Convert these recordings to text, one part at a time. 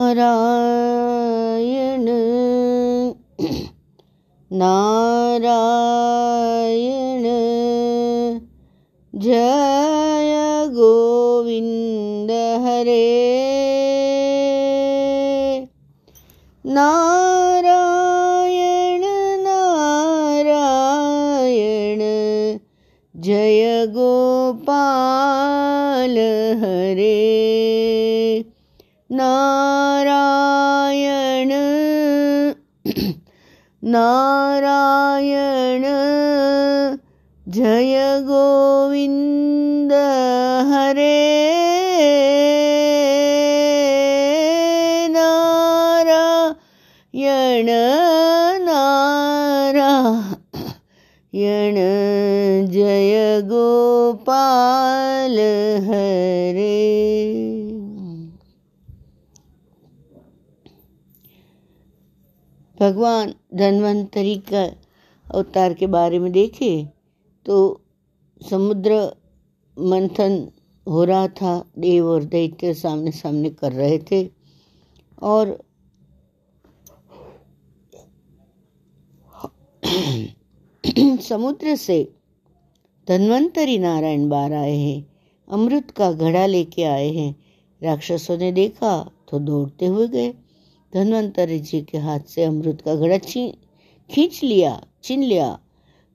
नारायण। नारायण। जय गोविन्द हरे। जय गोविन्द हरे नारायण नारायण जय गोपाल हरे। भगवान धन्वंतरी का अवतार के बारे में देखें। तो समुद्र मंथन हो रहा था। देव और दैत्य सामने सामने कर रहे थे और समुद्र से धन्वंतरी नारायण बार आए हैं। अमृत का घड़ा लेके आए हैं। राक्षसों ने देखा तो दौड़ते हुए गए। धन्वंतरी जी के हाथ से अमृत का घड़ा छीन खींच लिया छीन लिया।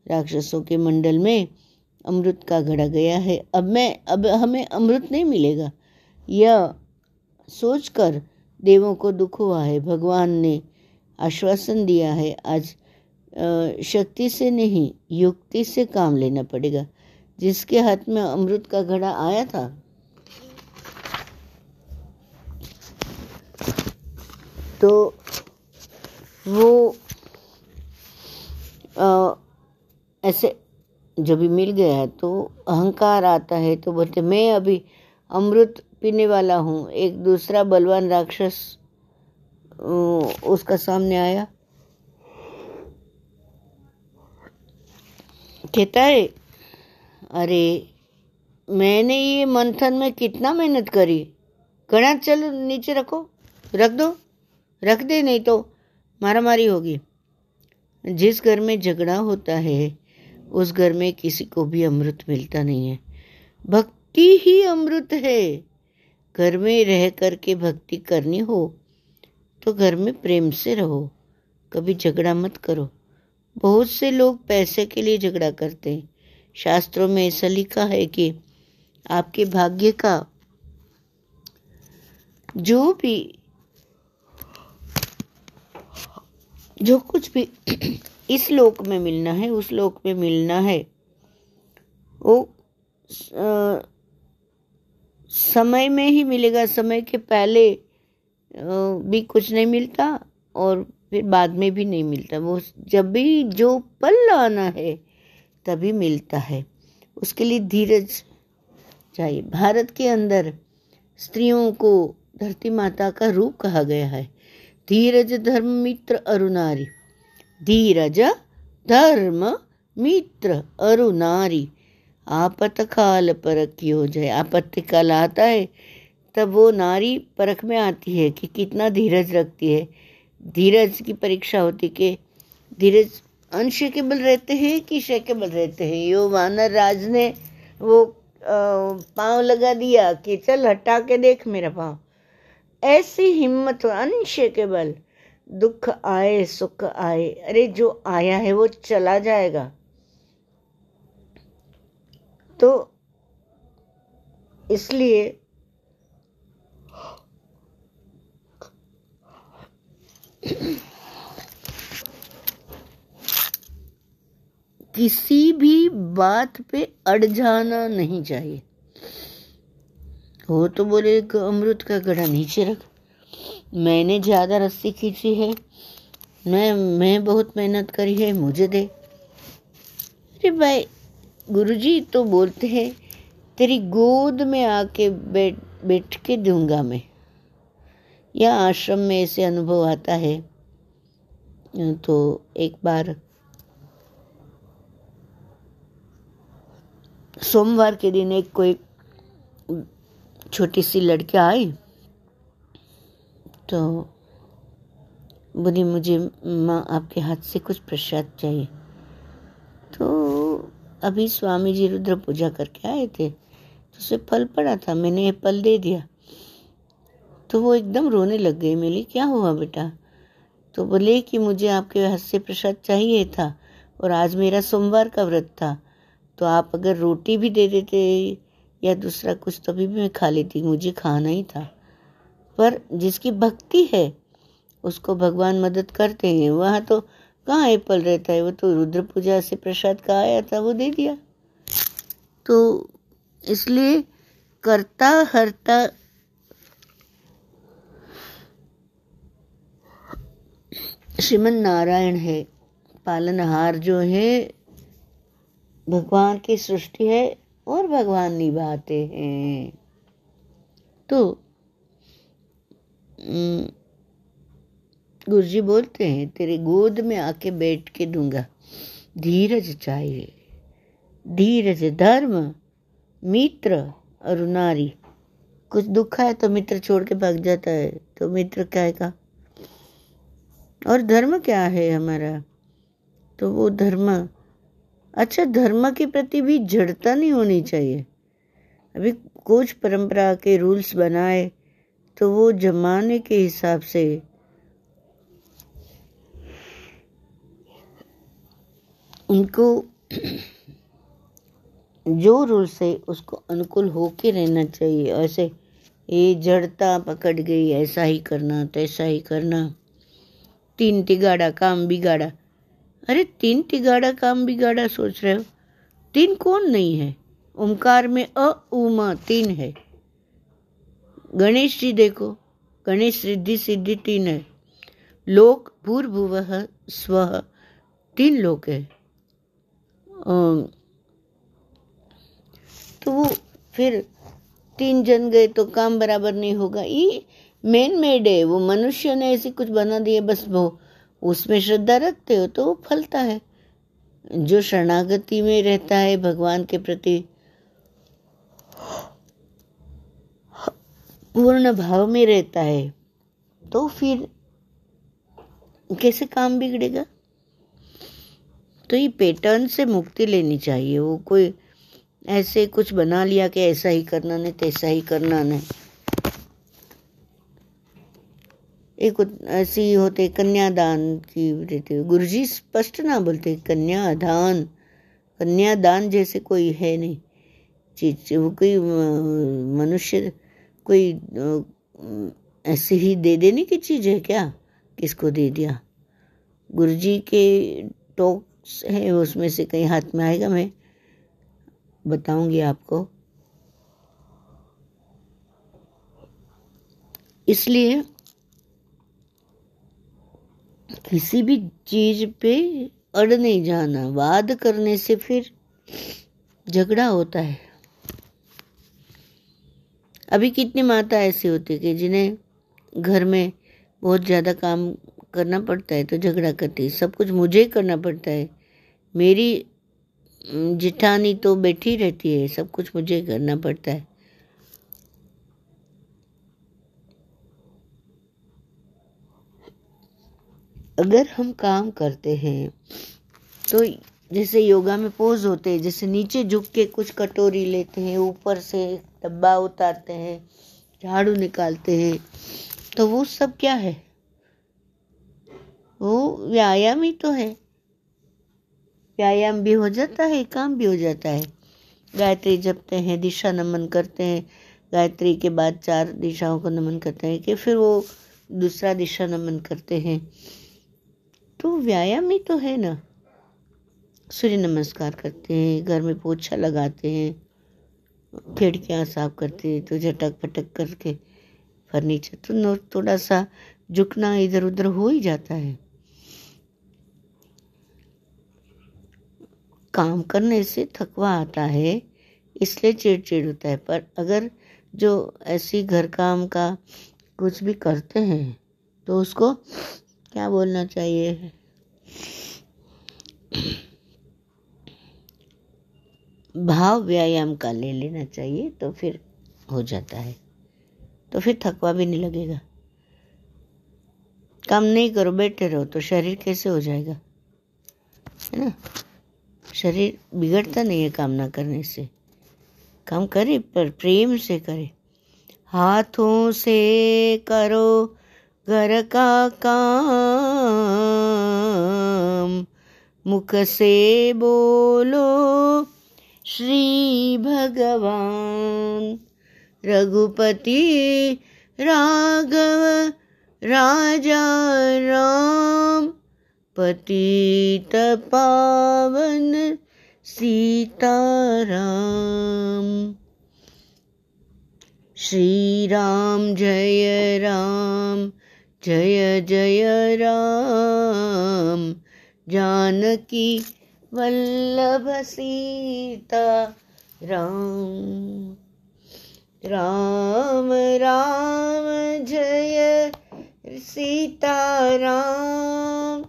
राक्षसों के मंडल में अमृत का घड़ा गया है। अब मैं अब हमें अमृत नहीं मिलेगा। यह सोचकर देवों को दुख हुआ है। भगवान ने आश्वासन दिया है आज शक्ति से नहीं युक्ति से काम लेना पड़ेगा। जिसके हाथ में अमृत का घड़ा आया था। तो वो आ, ऐसे जब भी मिल गया तो अहंकार आता है तो बोलते, मैं अभी अमृत पीने वाला हूँ। एक दूसरा बलवान राक्षस उसका सामने आया। कहता है, अरे, मैंने ये मंथन में कितना मेहनत करी। घड़ा चलो नीचे रखो, रख दो, रख दे, नहीं तो मारा मारी होगी। जिस घर में झगड़ा होता है उस घर में किसी को भी अमृत मिलता नहीं है। भक्ति ही अमृत है। घर में रह कर के भक्ति करनी हो तो घर में प्रेम से रहो। कभी झगड़ा मत करो। बहुत से लोग पैसे के लिए झगड़ा करते हैं। शास्त्रों में ऐसा लिखा है कि आपके भाग्य का जो भी, जो कुछ भी इस लोक में मिलना है उस लोक में मिलना है। वो आ, समय में ही मिलेगा समय के पहले आ, भी कुछ नहीं मिलता और फिर बाद में भी नहीं मिलता। वो जब भी जो पल आना है तभी मिलता है। उसके लिए धीरज चाहिए। भारत के अंदर स्त्रियों को धरती माता का रूप कहा गया है। धीरज धर्म मित्र अरुनारी धीरज, धर्म, मित्र अरुनारी आपत काल परख हो जाए। आपत्ति काल आता है, तब वो नारी परख में आती है कि कितना धीरज रखती है। धीरज की परीक्षा होती कि धीरज अनशेकेबल रहते हैं कि शेकेबल रहते हैं? यो वानर राज ने वो पाँव लगा दिया कि चल हटा के देख मेरा पाँव। ऐसी हिम्मत, अनशेकेबल। दुख आए, सुख आए। अरे, जो आया है, वो चला जाएगा। तो इसलिए किसी भी बात पे अड़ जाना नहीं चाहिए। वो तो बोले अमृत का गढ़ा नीचे रख। मैंने ज़्यादा रस्सी खींची है। मैं मैं बहुत मेहनत करी है, मुझे दे। अरे भाई, गुरुजी तो बोलते हैं, तेरी गोद में आके बैठ बैठ के दूँगा मैं। या आश्रम में ऐसे अनुभव आता है। तो एक बार सोमवार के दिन एक कोई छोटी सी लड़की आई। तो बोली, मुझे माँ आपके हाथ से कुछ प्रसाद चाहिए। तो अभी स्वामी जी रुद्र पूजा करके आए थे तो उसे फल पड़ा था, मैंने ये फल दे दिया। तो वो एकदम रोने लग गई मिली क्या हुआ बेटा? तो बोले कि, मुझे आपके हाथ से प्रसाद चाहिए था और आज मेरा सोमवार का व्रत था। तो आप अगर रोटी भी दे देते या दूसरा कुछ तो भी मैं खा लेती, मुझे खाना ही था। पर जिसकी भक्ति है, उसको भगवान मदद करते हैं। वहाँ तो कहाँ एप्पल रहता है? वो तो रुद्र पूजा से प्रसाद का आया था, वो दे दिया। तो इसलिए करता हरता श्रीमन नारायण है। पालनहार जो है, भगवान की सृष्टि है और भगवान निभाते हैं। तो गुरुजी बोलते हैं, तेरे गोद में आके बैठ के दूँगा। धीरज चाहिए। धीरज, धर्म, मित्र और नारी। कुछ दुख है तो मित्र छोड़ के भाग जाता है तो मित्र क्या है का? और धर्म क्या है हमारा? तो वो धर्म अच्छा धर्म के प्रति भी जड़ता नहीं होनी चाहिए। अभी कुछ परंपरा के रूल्स बनाए तो वो जमाने के हिसाब से उनको जो रूल्स से उसको अनुकूल होके रहना चाहिए। ऐसे ये जड़ता पकड़ गई, ऐसा ही करना, तैसा ही करना। तीन तिगाड़ा काम बिगाड़ा। अरे तीन तिगाड़ा काम बिगाड़ा सोच रहे हो? तीन कौन नहीं है? ओमकार में अ उमा तीन है। गणेश जी देखो, गणेश सिद्धि सिद्धि तीन है। लोक भूर्भुव स्व तीन लोक है। तो वो फिर तीन जन गए तो काम बराबर नहीं होगा। ये मेन मेड है, वो मनुष्य ने ऐसी कुछ बना दिए बस वो, उसमें श्रद्धा रखते हो तो वो फलता है। जो शरणागति में रहता है भगवान के प्रति पूर्ण भाव में रहता है तो फिर कैसे काम बिगड़ेगा? तो ये पैटर्न से मुक्ति लेनी चाहिए। वो कोई ऐसे कुछ बना लिया कि ऐसा ही करना, नहीं तैसा ही करना नहीं। एक ऐसी होते कन्यादान की रहते गुरु जी स्पष्ट ना बोलते, कन्यादान कन्यादान जैसे कोई है नहीं। चीज़ वो कोई मनुष्य कोई ऐसे ही दे देने की चीज़ है क्या? किसको दे दिया? गुरु जी के टॉक्स है, उसमें से कहीं हाथ में आएगा? मैं बताऊँगी आपको। इसलिए किसी भी चीज़ पे अड़ नहीं जाना। वाद करने से फिर झगड़ा होता है। अभी कितनी माता ऐसी होती है कि जिन्हें घर में बहुत ज़्यादा काम करना पड़ता है तो झगड़ा करती है। सब कुछ मुझे ही करना पड़ता है। मेरी जिठानी तो बैठी रहती है, सब कुछ मुझे करना पड़ता है। अगर हम काम करते हैं तो जैसे योगा में पोज होते हैं, जैसे नीचे झुक के कुछ कटोरी लेते हैं, ऊपर से डब्बा उतारते हैं, झाड़ू निकालते हैं तो वो सब क्या है? वो व्यायाम ही तो है। व्यायाम भी हो जाता है, काम भी हो जाता है। गायत्री जपते हैं, दिशा नमन करते हैं। गायत्री के बाद चार दिशाओं को नमन करते हैं कि फिर वो दूसरा दिशा नमन करते हैं। तो व्यायाम ही तो है ना। सूर्य नमस्कार करते हैं, घर में पोछा लगाते हैं, खिड़कियाँ साफ़ करते हैं तो झटक पटक करके फर्नीचर तो थोड़ा सा झुकना इधर उधर हो ही जाता है। काम करने से थकवा आता है, इसलिए चिड़चिड़ होता है, पर अगर जो ऐसी घर काम का कुछ भी करते हैं तो उसको क्या बोलना चाहिए? भाव व्यायाम का ले लेना चाहिए तो फिर हो जाता है। तो फिर थकवा भी नहीं लगेगा। काम नहीं करो, बैठे रहो तो शरीर कैसे हो जाएगा? है ना? शरीर बिगड़ता नहीं है काम ना करने से। काम करे, पर प्रेम से करे। हाथों से करो, घर का काम। मुख से बोलो श्री भगवान रघुपति राघव राजा राम, पतित पावन सीताराम। श्री राम जय राम, जय जय राम। जानकी वल्लभ सीता राम। राम राम, जय सीता राम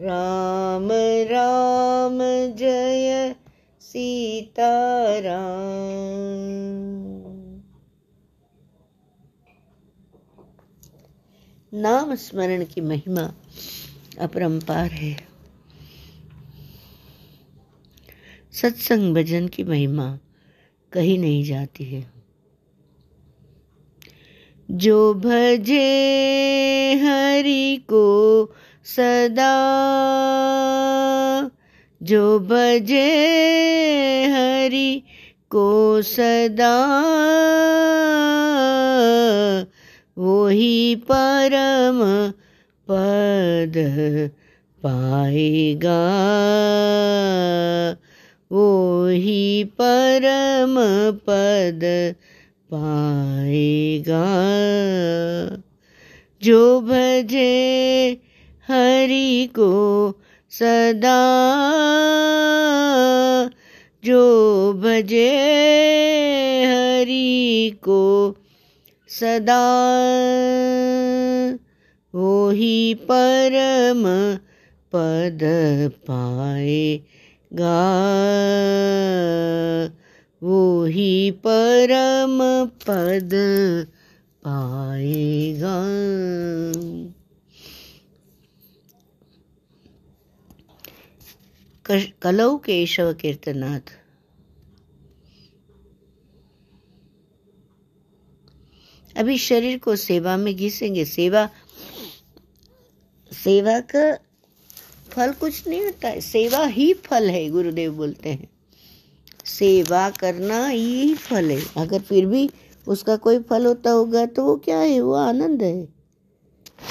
राम राम जय सीता राम नाम स्मरण की महिमा अपरंपार है। सत्संग भजन की महिमा कही नहीं जाती है। जो भजे हरि को सदा, जो भजे हरि को सदा वो ही परम पद पाएगा। वही परम पद पाएगा। जो भजे हरि को सदा, जो भजे हरि को सदा वो ही परम पद पाएगा वो ही परम पद पाएगा। कलौ केशव कीर्तनाथ। अभी शरीर को सेवा में घिसेंगे। सेवा सेवा का फल कुछ नहीं होता। है सेवा ही फल है, गुरुदेव बोलते हैं। सेवा करना ही फल है। अगर फिर भी उसका कोई फल होता होगा तो वो क्या है? वो आनंद है।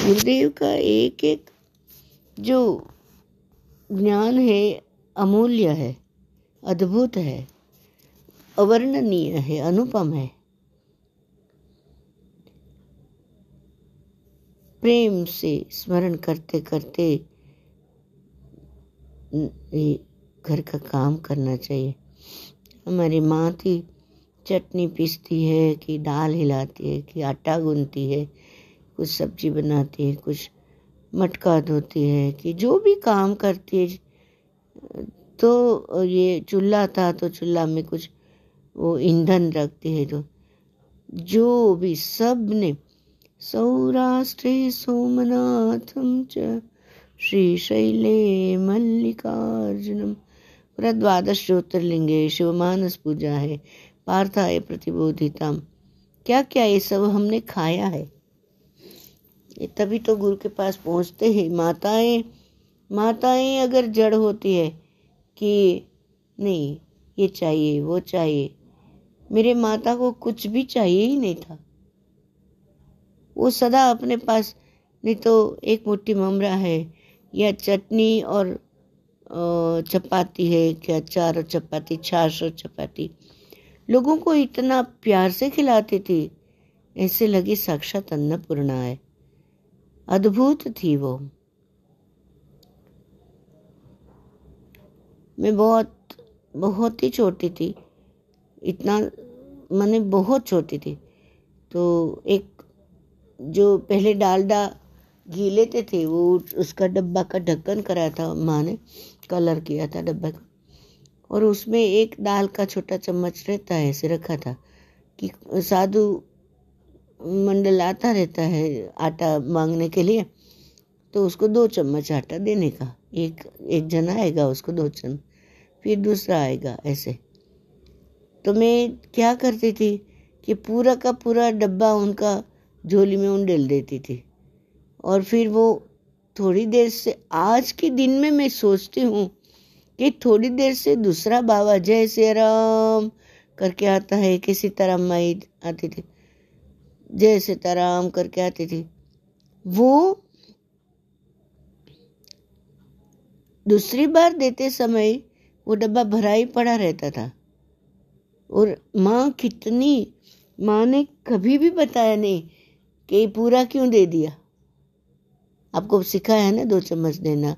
गुरुदेव का एक एक जो ज्ञान है, अमूल्य है, अद्भुत है, अवर्णनीय है, अनुपम है। प्रेम से स्मरण करते करते घर का काम करना चाहिए। हमारी माँ थी, चटनी पीसती है, कि दाल हिलाती है, कि आटा गूंथती है, कुछ सब्ज़ी बनाती है, कुछ मटका धोती है, कि जो भी काम करती है। तो ये चूल्हा था तो चूल्हा में कुछ वो ईंधन रखती है तो जो भी सबने सौराष्ट्रे सोमनाथम च श्रीशैले मल्लिकार्जुनम पूरा द्वादश ज्योतिर्लिंगे शिवमानस पूजा है पार्थाय प्रतिबोधितम। क्या क्या ये सब हमने खाया है? ये तभी तो गुरु के पास पहुँचते हैं। माताएँ माताएँ अगर जड़ होती है कि नहीं, ये चाहिए, वो चाहिए, मेरे माता को कुछ भी चाहिए ही नहीं था। वो सदा अपने पास, नहीं तो एक मुट्ठी ममरा है या चटनी और चपाती है क्या चार और चपाती, छाछ और चपाती। लोगों को इतना प्यार से खिलाती थी, ऐसे लगी साक्षात अन्नपूर्णा है। अद्भुत थी वो। मैं बहुत बहुत ही छोटी थी। इतना, मैंने बहुत छोटी थी। तो एक, जो पहले डालडा घी लेते थे, वो उसका डब्बा का ढक्कन कराया था माँ ने, कलर किया था डब्बे का। और उसमें एक दाल का छोटा चम्मच रहता है, ऐसे रखा था कि साधु मंडल आता रहता है आटा मांगने के लिए तो उसको दो चम्मच आटा देने का। एक एक जना आएगा, उसको दो चम्मच, फिर दूसरा आएगा, ऐसे। तो मैं क्या करती थी कि पूरा का पूरा डब्बा उनका झोली में उंडेल देती थी। और फिर वो थोड़ी देर से, आज के दिन में मैं सोचती हूँ कि थोड़ी देर से दूसरा बाबा, जय श्री राम, करके आता है किसी तरह माई आती थी। जय सीताराम करके आती थी। वो दूसरी बार देते समय वो डब्बा भरा ही पड़ा रहता था। और माँ कितनी, माँ ने कभी भी बताया नहीं कि पूरा क्यों दे दिया। आपको सिखाया है ना दो चम्मच देना?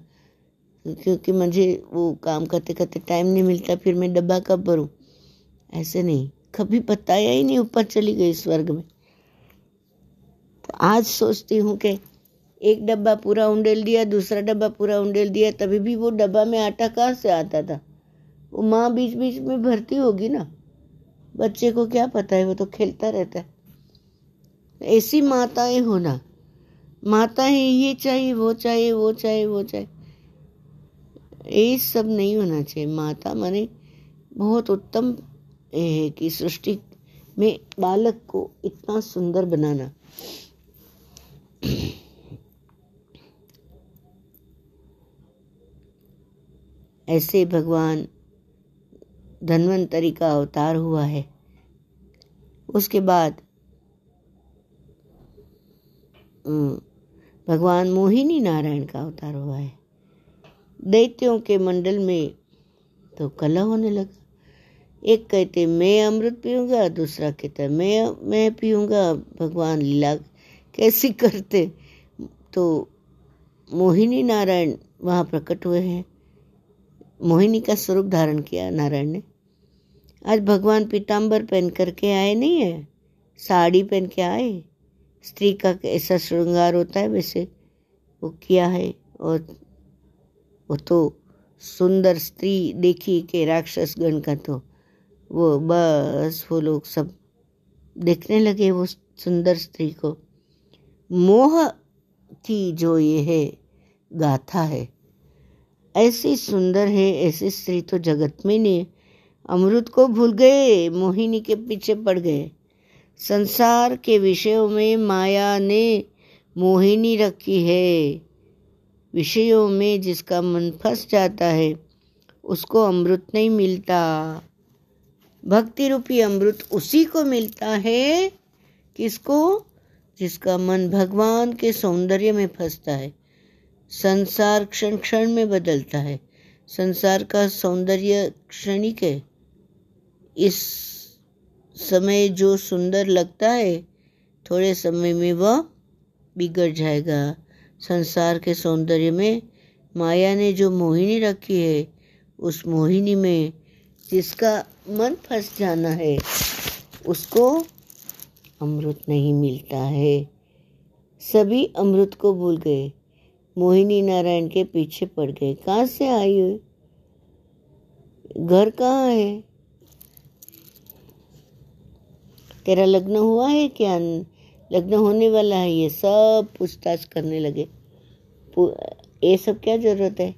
क्योंकि मुझे वो काम करते करते टाइम नहीं मिलता, फिर मैं डब्बा कब भरूँ? ऐसे नहीं। कभी बताया ही नहीं, ऊपर चली गई स्वर्ग में। तो आज सोचती हूँ कि एक डब्बा पूरा उंडेल दिया, दूसरा डब्बा पूरा उंडेल दिया, तभी भी वो डब्बा में आटा कहाँ से आता था? वो माँ बीच बीच में भरती होगी ना। बच्चे को क्या पता है, वो तो खेलता रहता है। ऐसी माताएँ होना माताएँ ये चाहिए वो चाहिए वो चाहिए वो चाहिए ये सब नहीं होना चाहिए। माता माने बहुत उत्तम है कि सृष्टि में बालक को इतना सुंदर बनाना। ऐसे भगवान धन्वंतरी का अवतार हुआ है। उसके बाद भगवान मोहिनी नारायण का अवतार हुआ है। दैत्यों के मंडल में तो कला होने लगा। एक कहते, मैं अमृत पीऊँगा, दूसरा कहता, मैं मैं पीऊँगा, भगवान लीला कैसी करते? तो मोहिनी नारायण वहाँ प्रकट हुए हैं। मोहिनी का स्वरूप धारण किया नारायण ने। आज भगवान पीताम्बर पहन करके आए नहीं है? साड़ी पहन के आए? स्त्री का ऐसा श्रृंगार होता है, वैसे वो किया है और वो तो सुंदर स्त्री देखी के राक्षस गण का तो वो बस वो लोग सब देखने लगे वो सुंदर स्त्री को। मोह की जो ये है, गाथा है, ऐसी सुंदर है, ऐसी स्त्री तो जगत में नहीं अमृत को भूल गए, मोहिनी के पीछे पड़ गए। संसार के विषयों में माया ने मोहिनी रखी है। विषयों में जिसका मन फंस जाता है, उसको अमृत नहीं मिलता। भक्ति रूपी अमृत उसी को मिलता है किसको? जिसका मन भगवान के सौंदर्य में फंसता है। संसार क्षण क्षण में बदलता है। संसार का सौंदर्य क्षणिक है। इस समय जो सुंदर लगता है, थोड़े समय में वह बिगड़ जाएगा। संसार के सौंदर्य में माया ने जो मोहिनी रखी है, उस मोहिनी में जिसका मन फंस जाना है, उसको अमृत नहीं मिलता है। सभी अमृत को भूल गए। मोहिनी नारायण के पीछे पड़ गए। कहाँ से आई हुई? घर कहाँ है? तेरा लग्न हुआ है क्या? लग्न होने वाला है, ये सब पूछताछ करने लगे। ये सब क्या ज़रूरत है?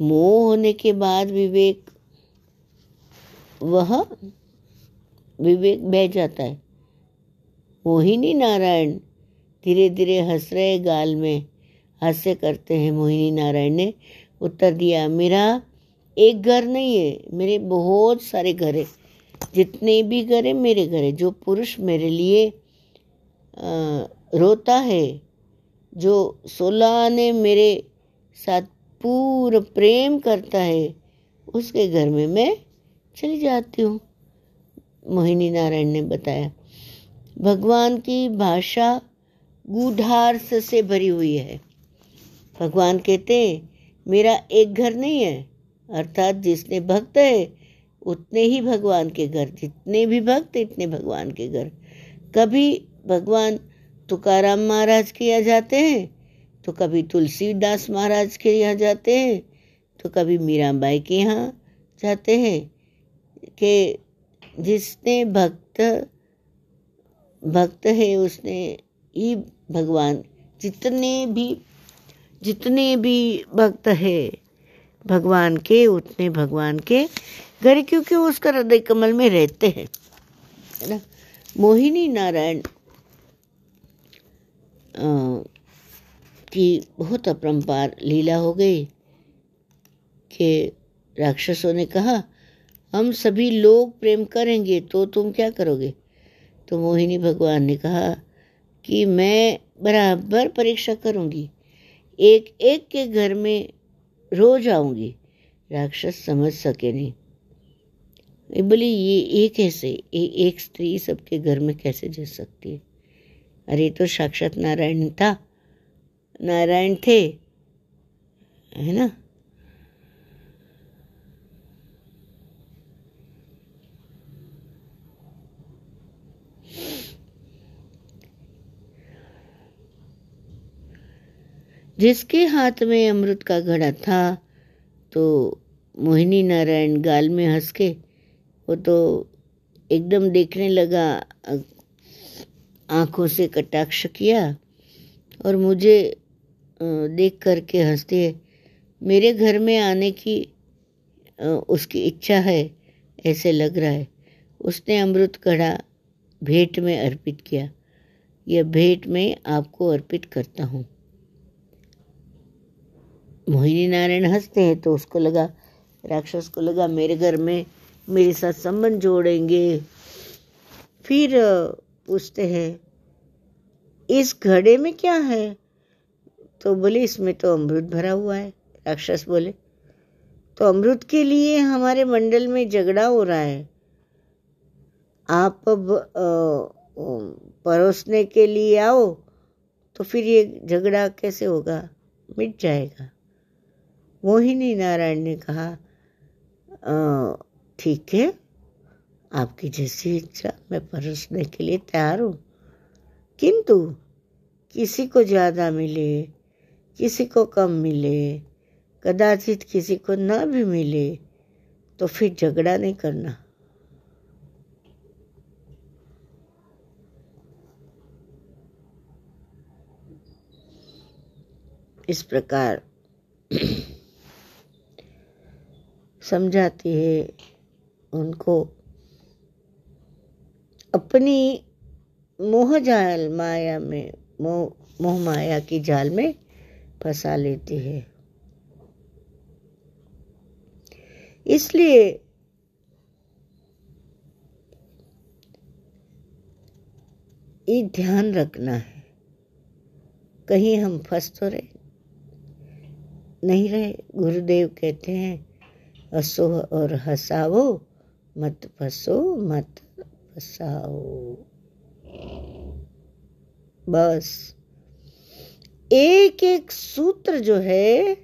मोह होने के बाद विवेक, वह विवेक बह जाता है। मोहिनी नारायण धीरे धीरे हंस रहे गाल में, हास्य करते हैं मोहिनी नारायण ने। उत्तर दिया, मेरा एक घर नहीं है, मेरे बहुत सारे घर है। जितने भी घर मेरे घरे जो पुरुष मेरे लिए रोता है, जो सोलह ने मेरे साथ पूरा प्रेम करता है, उसके घर में मैं चली जाती हूँ। मोहिनी नारायण ने बताया। भगवान की भाषा गूढ़ार्थ से भरी हुई है। भगवान कहते हैं, मेरा एक घर नहीं है, अर्थात जिसने भक्त है उतने ही भगवान के घर, जितने भी भक्त, इतने भगवान के घर। कभी भगवान तुकाराम महाराज के यहाँ जाते हैं तो कभी तुलसीदास महाराज के यहाँ जाते हैं तो कभी मीराबाई के यहाँ जाते हैं, कि जिसने भक्त भक्त है, उसने ही भगवान, जितने भी जितने भी भक्त है, भगवान के, उतने भगवान के घर, क्योंकि उसका हृदय कमल में रहते हैं, है ना? मोहिनी नारायण की बहुत अपरंपार लीला हो गई, कि राक्षसों ने कहा, हम सभी लोग प्रेम करेंगे तो तुम क्या करोगे? तो मोहिनी भगवान ने कहा कि मैं बराबर परीक्षा करूँगी एक एक के घर में रोज आऊँगी। राक्षस समझ सके नहीं। बोली ये एक कैसे ए, एक स्त्री सबके घर में कैसे जा सकती है? अरे तो साक्षात नारायण था। नारायण थे है ना? जिसके हाथ में अमृत का घड़ा था तो मोहिनी नारायण गाल में हंस के वो तो एकदम देखने लगा, आँखों से कटाक्ष किया और मुझे देख करके हँसते, मेरे घर में आने की उसकी इच्छा है, ऐसे लग रहा है। उसने अमृत कड़ा भेंट में अर्पित किया। यह भेंट मैं आपको अर्पित करता हूँ। मोहिनी नारायण हँसते हैं तो उसको लगा, राक्षस को लगा, मेरे घर में मेरे साथ संबंध जोड़ेंगे। फिर पूछते हैं, इस घड़े में क्या है? तो बोले, इसमें तो अमृत भरा हुआ है। राक्षस बोले तो अमृत के लिए हमारे मंडल में झगड़ा हो रहा है। आप अब परोसने के लिए आओ तो फिर ये झगड़ा कैसे होगा? मिट जाएगा। मोहिनी नारायण ने कहा ठीक है? आपकी जैसी इच्छा मैं परोसने के लिए तैयार हूँ। किंतु किसी को ज़्यादा मिले, किसी को कम मिले, कदाचित किसी को न भी मिले तो फिर झगड़ा नहीं करना। इस प्रकार समझाती है उनको अपनी मोह जाल माया में, मोह मोह माया की जाल में फंसा लेती है। इसलिए ये ध्यान रखना है। कहीं हम फंस तो रहे, नहीं रहे, गुरुदेव कहते हैं असोह और हंसाओ मत फंसो, मत फंसाओ। बस। एक एक सूत्र जो है,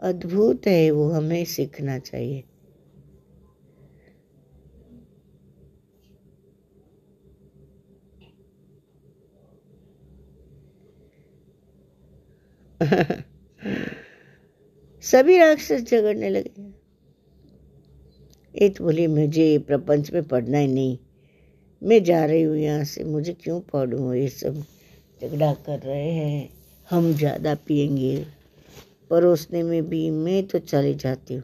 अद्भुत है, वो हमें सीखना चाहिए। सभी राक्षस झगड़ने लगे। एक बोली, मुझे प्रपंच में पढ़ना ही नहीं। मैं जा रही हूँ यहाँ से। मुझे क्यों पढ़ूँ? ये सब झगड़ा कर रहे हैं। हम ज़्यादा पियेंगे। परोसने में भी मैं तो चली जाती हूँ।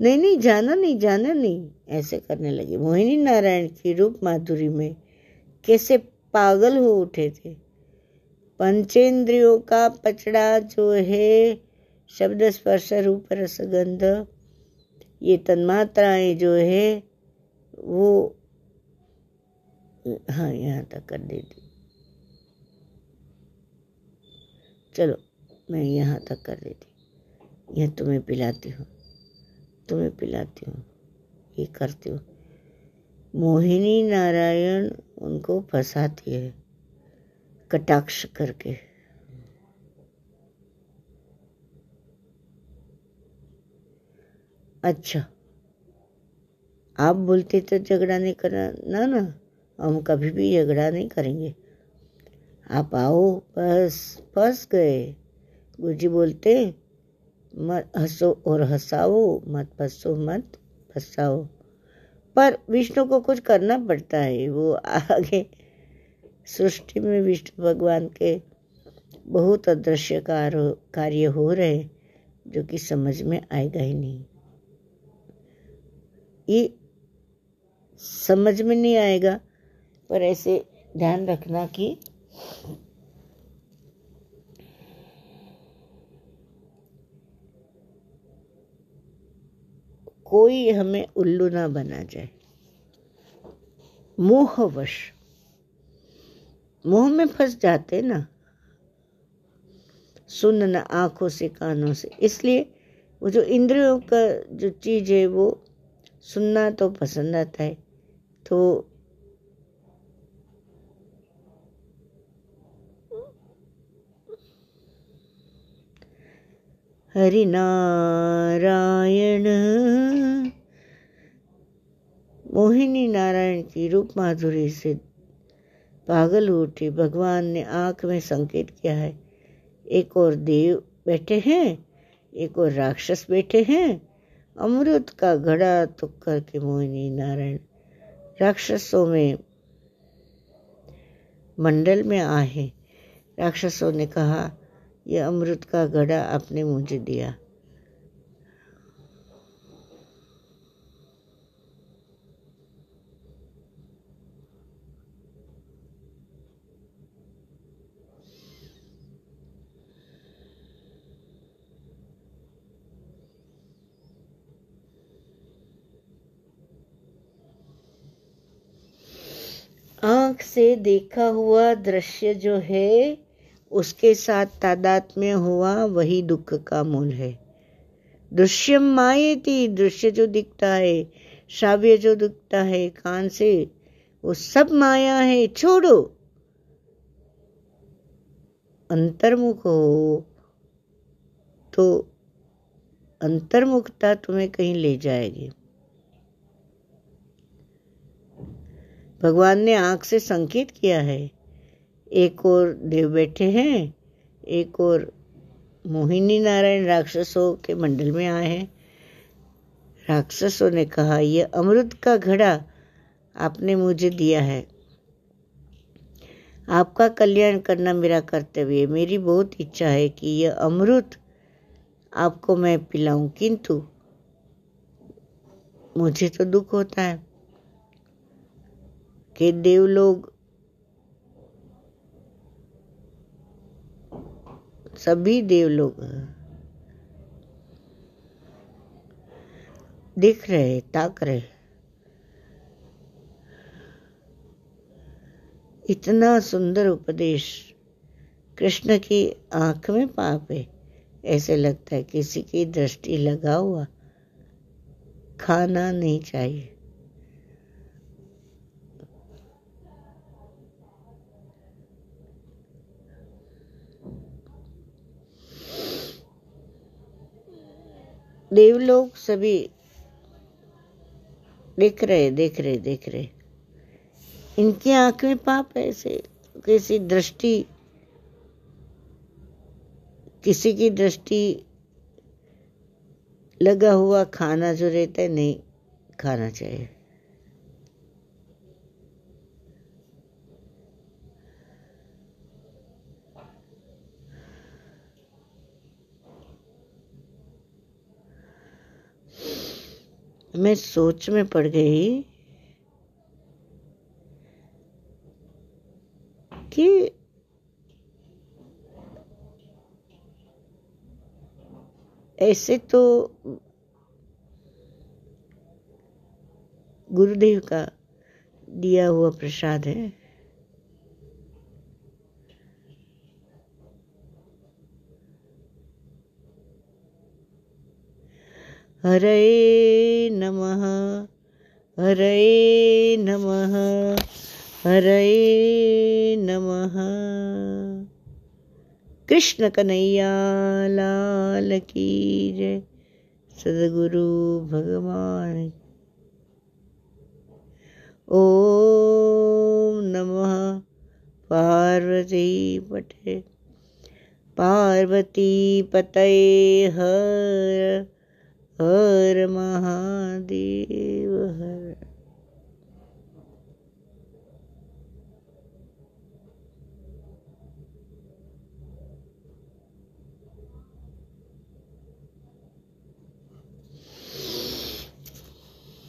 नहीं नहीं, जाना नहीं जाना नहीं। ऐसे करने लगे। मोहिनी नारायण की रूप माधुरी में कैसे पागल हो उठे थे? पंचेंद्रियों का पचड़ा जो है शब्द स्पर्श रूप रसगंध ये तन्मात्राएँ जो है, वो हाँ यहाँ तक कर देती चलो, मैं यहाँ तक कर देती यह तुम्हें पिलाती हूँ। तुम्हें पिलाती हूँ। ये करती हूँ। मोहिनी नारायण उनको फंसाती है, कटाक्ष करके। अच्छा। आप बोलते तो झगड़ा नहीं करना ना ना, हम कभी भी झगड़ा नहीं करेंगे। आप आओ, बस, फंस गए। गुरुजी बोलते, मत हंसो और हंसाओ, मत फंसो, मत फंसाओ। पर विष्णु को कुछ करना पड़ता है, वो आगे सृष्टि में विष्णु भगवान के बहुत अदृश्य कार्य हो रहे जो कि समझ में आएगा ही नहीं। ये समझ में नहीं आएगा, पर ऐसे ध्यान रखना कि कोई हमें उल्लू ना बना जाए। मोहवश। मोह में फंस जाते ना। सुनना आँखों से, कानों से। इसलिए वो जो इंद्रियों का जो चीज़ है, वो सुनना तो पसंद आता है। तो हरि नारायण मोहिनी नारायण की रूप माधुरी से पागल उठी भगवान ने आँख में संकेत किया है। एक और देव बैठे हैं, एक और राक्षस बैठे हैं अमृत का घड़ा तुक करके मोहिनी नारायण राक्षसों में मंडल में आए राक्षसों ने कहा, यह अमृत का घड़ा आपने मुझे दिया आँख से देखा हुआ दृश्य जो है, उसके साथ तादात में हुआ वही दुख का मूल है। दृश्य माए थी दृश्य जो दिखता है, श्राव्य जो दिखता है कान से, वो सब माया है, छोड़ो। अंतर्मुख हो तो अंतर्मुखता तुम्हें कहीं ले जाएगी। भगवान ने आँख से संकेत किया है। एक और देव बैठे हैं, एक और मोहिनी नारायण राक्षसों के मंडल में आए हैं। राक्षसों ने कहा यह अमृत का घड़ा आपने मुझे दिया है। आपका कल्याण करना मेरा कर्तव्य है। मेरी बहुत इच्छा है कि यह अमृत आपको मैं पिलाऊं। किंतु मुझे तो दुख होता है। कि देवलोग सभी देवलोग दिख रहे ताक रहे इतना सुंदर उपदेश कृष्ण की आँख में पाप है। ऐसे लगता है किसी की दृष्टि लगा हुआ खाना नहीं चाहिए। देवलोग सभी देख रहे देख रहे देख रहे। इनकी आँख में पाप ऐसे किसी दृष्टि, किसी की दृष्टि लगा हुआ खाना जो रहता है, नहीं खाना चाहिए। मैं सोच में पड़ गई कि ऐसे तो गुरुदेव का दिया हुआ प्रसाद है। हरे नमः हरे नमः हरे नमः। कृष्ण कन्हैया, लाल की जय। सदगुरु भगवान। ओम नमः। पार्वती पटे पार्वती पतये हर। हर महादेव हर